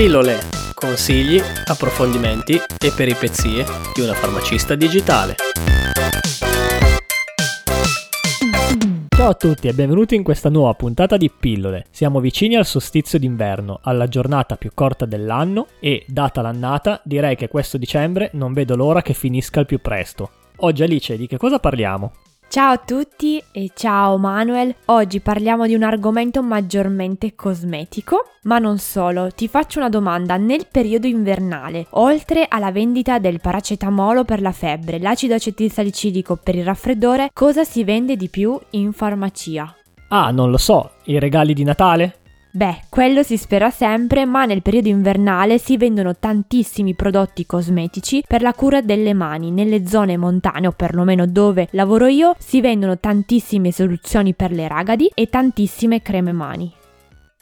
Pillole, consigli, approfondimenti e peripezie di una farmacista digitale. Ciao a tutti e benvenuti in questa nuova puntata di Pillole. Siamo vicini al solstizio d'inverno, alla giornata più corta dell'anno e, data l'annata, direi che questo dicembre non vedo l'ora che finisca al più presto. Oggi Alice, di che cosa parliamo? Ciao a tutti e ciao Manuel. Oggi parliamo di un argomento maggiormente cosmetico, ma non solo. Ti faccio una domanda. Nel periodo invernale, oltre alla vendita del paracetamolo per la febbre, l'acido acetilsalicidico per il raffreddore, cosa si vende di più in farmacia? Ah, non lo so, i regali di Natale? Beh, quello si spera sempre, ma nel periodo invernale si vendono tantissimi prodotti cosmetici per la cura delle mani. Nelle zone montane, o perlomeno dove lavoro io, si vendono tantissime soluzioni per le ragadi e tantissime creme mani.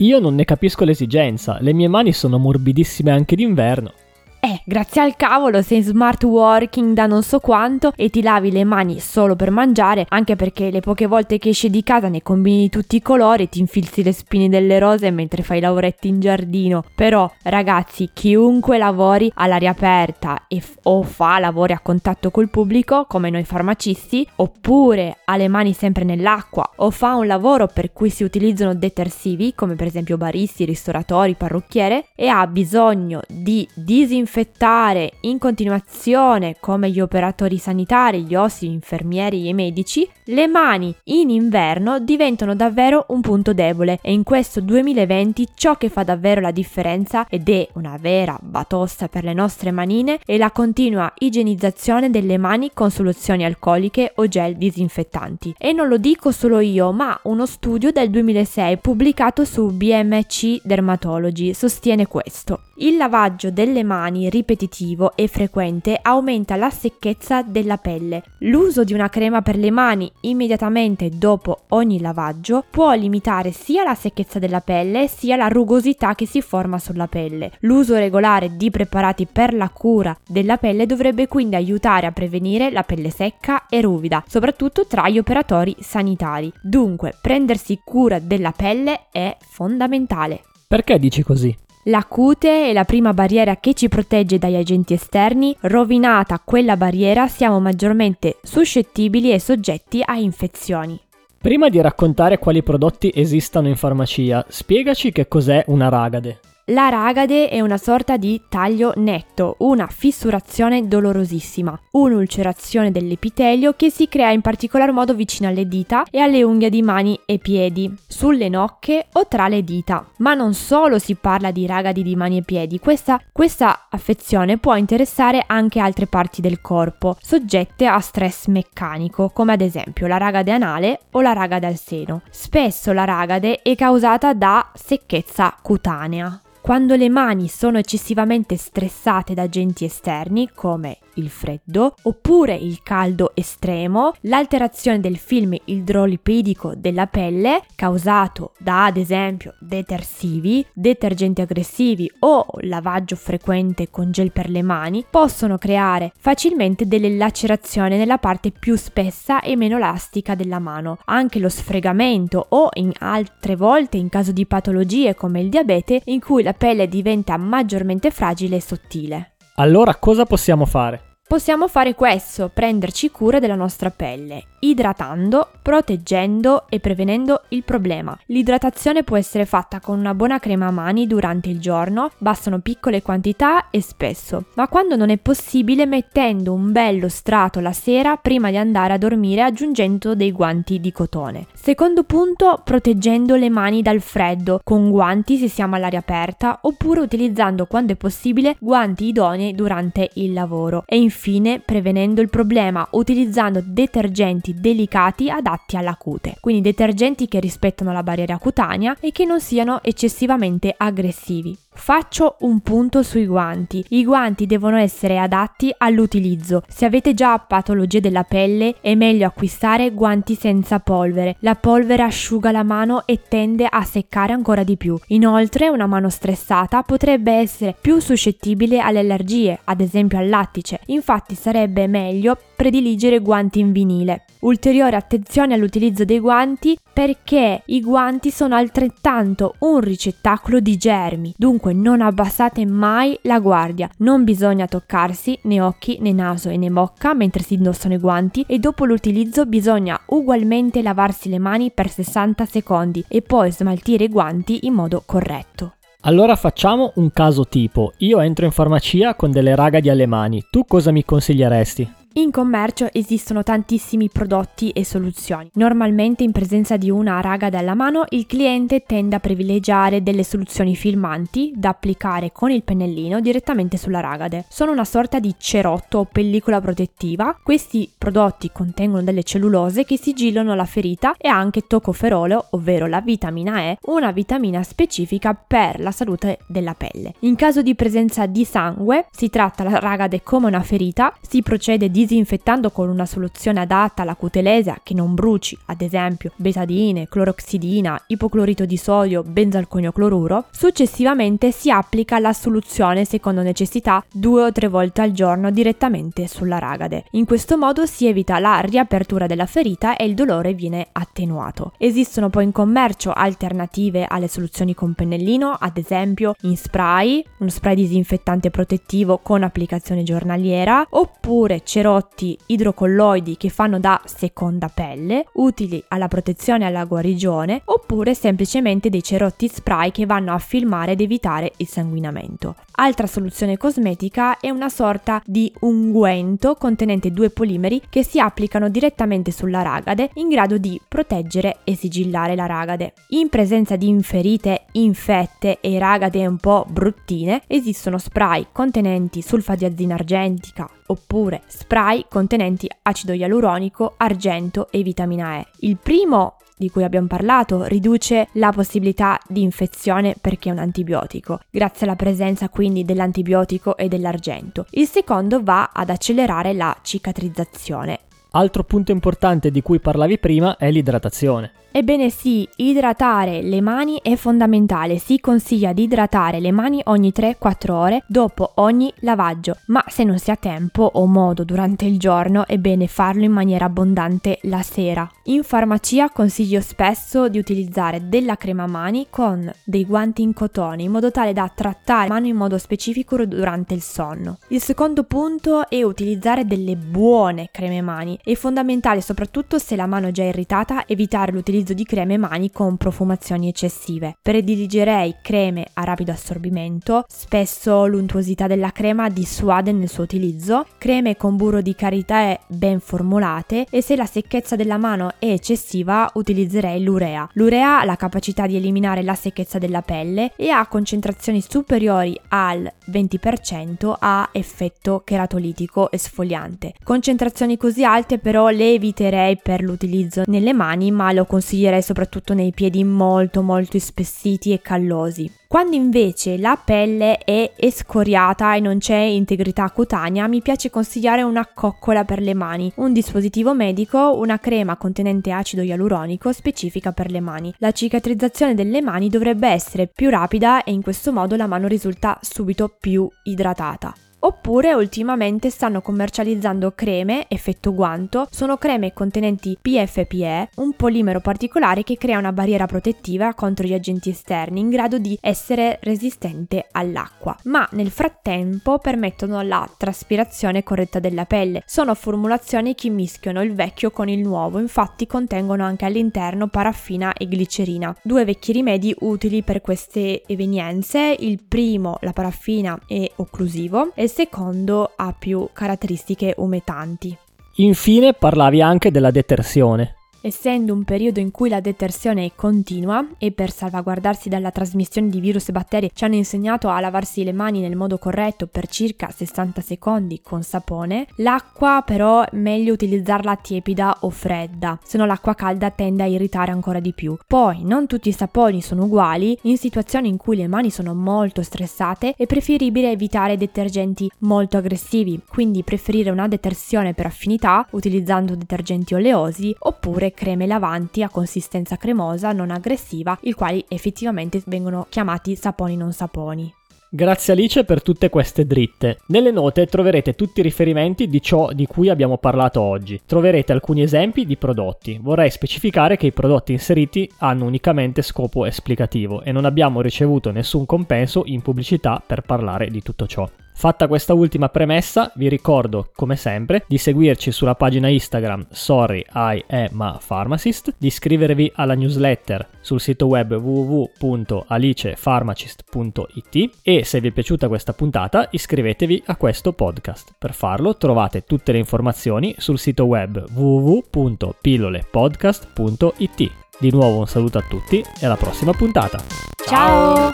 Io non ne capisco l'esigenza, le mie mani sono morbidissime anche d'inverno. Eh, grazie al cavolo sei smart working da non so quanto e ti lavi le mani solo per mangiare, anche perché le poche volte che esci di casa ne combini tutti i colori, ti infilzi le spine delle rose mentre fai lavoretti in giardino. Però, ragazzi, chiunque lavori all'aria aperta e f- o fa lavori a contatto col pubblico, come noi farmacisti, oppure ha le mani sempre nell'acqua o fa un lavoro per cui si utilizzano detersivi, come per esempio baristi, ristoratori, parrucchiere, e ha bisogno di disinfettare disinfettare in continuazione come gli operatori sanitari, gli ossi, gli infermieri e i medici, le mani in inverno diventano davvero un punto debole e in questo 2020 ciò che fa davvero la differenza ed è una vera batosta per le nostre manine è la continua igienizzazione delle mani con soluzioni alcoliche o gel disinfettanti. E non lo dico solo io, ma uno studio del 2006 pubblicato su BMC Dermatology sostiene questo. Il lavaggio delle mani ripetitivo e frequente aumenta la secchezza della pelle. L'uso di una crema per le mani immediatamente dopo ogni lavaggio può limitare sia la secchezza della pelle sia la rugosità che si forma sulla pelle. L'uso regolare di preparati per la cura della pelle dovrebbe quindi aiutare a prevenire la pelle secca e ruvida, soprattutto tra gli operatori sanitari. Dunque, prendersi cura della pelle è fondamentale. Perché dici così? La cute è la prima barriera che ci protegge dagli agenti esterni, rovinata quella barriera siamo maggiormente suscettibili e soggetti a infezioni. Prima di raccontare quali prodotti esistano in farmacia, spiegaci che cos'è una ragade. La ragade è una sorta di taglio netto, una fissurazione dolorosissima, un'ulcerazione dell'epitelio che si crea in particolar modo vicino alle dita e alle unghie di mani e piedi, sulle nocche o tra le dita. Ma non solo si parla di ragadi di mani e piedi, questa, questa affezione può interessare anche altre parti del corpo, soggette a stress meccanico, come ad esempio la ragade anale o la ragade al seno. Spesso la ragade è causata da secchezza cutanea. Quando le mani sono eccessivamente stressate da agenti esterni come il freddo oppure il caldo estremo, l'alterazione del film idrolipidico della pelle causato da ad esempio detersivi, detergenti aggressivi o lavaggio frequente con gel per le mani possono creare facilmente delle lacerazioni nella parte più spessa e meno elastica della mano. Anche lo sfregamento o in altre volte in caso di patologie come il diabete in cui la pelle diventa maggiormente fragile e sottile. Allora cosa possiamo fare? Possiamo fare questo, prenderci cura della nostra pelle, idratando, proteggendo e prevenendo il problema. L'idratazione può essere fatta con una buona crema a mani durante il giorno, bastano piccole quantità e spesso, ma quando non è possibile mettendo un bello strato la sera prima di andare a dormire aggiungendo dei guanti di cotone. Secondo punto, proteggendo le mani dal freddo, con guanti se siamo all'aria aperta oppure utilizzando quando è possibile guanti idonei durante il lavoro. E infine prevenendo il problema utilizzando detergenti delicati adatti alla cute, quindi detergenti che rispettano la barriera cutanea e che non siano eccessivamente aggressivi. Faccio un punto sui guanti. I guanti devono essere adatti all'utilizzo. Se avete già patologie della pelle è meglio acquistare guanti senza polvere. La polvere asciuga la mano e tende a seccare ancora di più. Inoltre una mano stressata potrebbe essere più suscettibile alle allergie, ad esempio al lattice. Infatti sarebbe meglio prediligere guanti in vinile. Ulteriore attenzione all'utilizzo dei guanti perché i guanti sono altrettanto un ricettacolo di germi. Dunque Comunque non abbassate mai la guardia, non bisogna toccarsi né occhi né naso e né bocca mentre si indossano i guanti e dopo l'utilizzo bisogna ugualmente lavarsi le mani per 60 secondi e poi smaltire i guanti in modo corretto. Allora facciamo un caso tipo. Io entro in farmacia con delle ragadi alle mani. Tu cosa mi consiglieresti? In commercio esistono tantissimi prodotti e soluzioni. Normalmente in presenza di una raga dalla mano il cliente tende a privilegiare delle soluzioni filmanti da applicare con il pennellino direttamente sulla ragade. Sono una sorta di cerotto o pellicola protettiva. Questi prodotti contengono delle cellulose che sigillano la ferita e anche tocoferolo, ovvero la vitamina E, una vitamina specifica per la salute della pelle. In caso di presenza di sangue si tratta la ragade come una ferita, si procede di disinfettando con una soluzione adatta alla cutelesia che non bruci, ad esempio betadine, cloroxidina, ipoclorito di sodio, benzalconio cloruro, successivamente si applica la soluzione secondo necessità due o tre volte al giorno direttamente sulla ragade. In questo modo si evita la riapertura della ferita e il dolore viene attenuato. Esistono poi in commercio alternative alle soluzioni con pennellino, ad esempio in spray, uno spray disinfettante protettivo con applicazione giornaliera, oppure cerotti idrocolloidi che fanno da seconda pelle, utili alla protezione e alla guarigione, oppure semplicemente dei cerotti spray che vanno a filmare ed evitare il sanguinamento. Altra soluzione cosmetica è una sorta di unguento contenente due polimeri che si applicano direttamente sulla ragade in grado di proteggere e sigillare la ragade. In presenza di inferite, infette e ragade un po' bruttine, esistono spray contenenti sulfadiazina argentica oppure spray contenenti acido ialuronico, argento e vitamina E. Il primo di cui abbiamo parlato riduce la possibilità di infezione perché è un antibiotico, grazie alla presenza quindi dell'antibiotico e dell'argento. Il secondo va ad accelerare la cicatrizzazione. Altro punto importante di cui parlavi prima è l'idratazione. Ebbene sì, idratare le mani è fondamentale, si consiglia di idratare le mani ogni 3-4 ore dopo ogni lavaggio, ma se non si ha tempo o modo durante il giorno è bene farlo in maniera abbondante la sera. In farmacia consiglio spesso di utilizzare della crema mani con dei guanti in cotone in modo tale da trattare la mano in modo specifico durante il sonno. Il secondo punto è utilizzare delle buone creme mani, è fondamentale soprattutto se la mano è già irritata evitare l'utilizzo l'utilizzo di creme mani con profumazioni eccessive. Prediligerei creme a rapido assorbimento, spesso l'untuosità della crema dissuade nel suo utilizzo, creme con burro di karité ben formulate e se la secchezza della mano è eccessiva utilizzerei l'urea. L'urea ha la capacità di eliminare la secchezza della pelle e ha concentrazioni superiori al 20% a effetto cheratolitico e sfogliante. Concentrazioni così alte però le eviterei per l'utilizzo nelle mani ma lo consiglio consiglierei soprattutto nei piedi molto molto ispessiti e callosi. Quando invece la pelle è escoriata e non c'è integrità cutanea, mi piace consigliare una coccola per le mani, un dispositivo medico, una crema contenente acido ialuronico specifica per le mani. La cicatrizzazione delle mani dovrebbe essere più rapida e in questo modo la mano risulta subito più idratata. Oppure ultimamente stanno commercializzando creme effetto guanto, sono creme contenenti PFPE, un polimero particolare che crea una barriera protettiva contro gli agenti esterni in grado di essere resistente all'acqua, ma nel frattempo permettono la traspirazione corretta della pelle. Sono formulazioni che mischiano il vecchio con il nuovo, infatti contengono anche all'interno paraffina e glicerina, due vecchi rimedi utili per queste evenienze. Il primo, la paraffina, è occlusivo e il secondo ha più caratteristiche umetanti. Infine parlavi anche della detersione. Essendo un periodo in cui la detersione è continua e per salvaguardarsi dalla trasmissione di virus e batteri ci hanno insegnato a lavarsi le mani nel modo corretto per circa 60 secondi con sapone, l'acqua però è meglio utilizzarla tiepida o fredda, se no l'acqua calda tende a irritare ancora di più. Poi non tutti i saponi sono uguali, in situazioni in cui le mani sono molto stressate è preferibile evitare detergenti molto aggressivi, quindi preferire una detersione per affinità utilizzando detergenti oleosi oppure oppure creme lavanti a consistenza cremosa non aggressiva, i quali effettivamente vengono chiamati saponi non saponi. Grazie Alice per tutte queste dritte. Nelle note troverete tutti i riferimenti di ciò di cui abbiamo parlato oggi. Troverete alcuni esempi di prodotti. Vorrei specificare che i prodotti inseriti hanno unicamente scopo esplicativo e non abbiamo ricevuto nessun compenso in pubblicità per parlare di tutto ciò. Fatta questa ultima premessa, vi ricordo, come sempre, di seguirci sulla pagina Instagram Sorry I am a Pharmacist, di iscrivervi alla newsletter sul sito web www.alicepharmacist.it e se vi è piaciuta questa puntata iscrivetevi a questo podcast. Per farlo trovate tutte le informazioni sul sito web www.pillolepodcast.it. Di nuovo un saluto a tutti e alla prossima puntata. Ciao.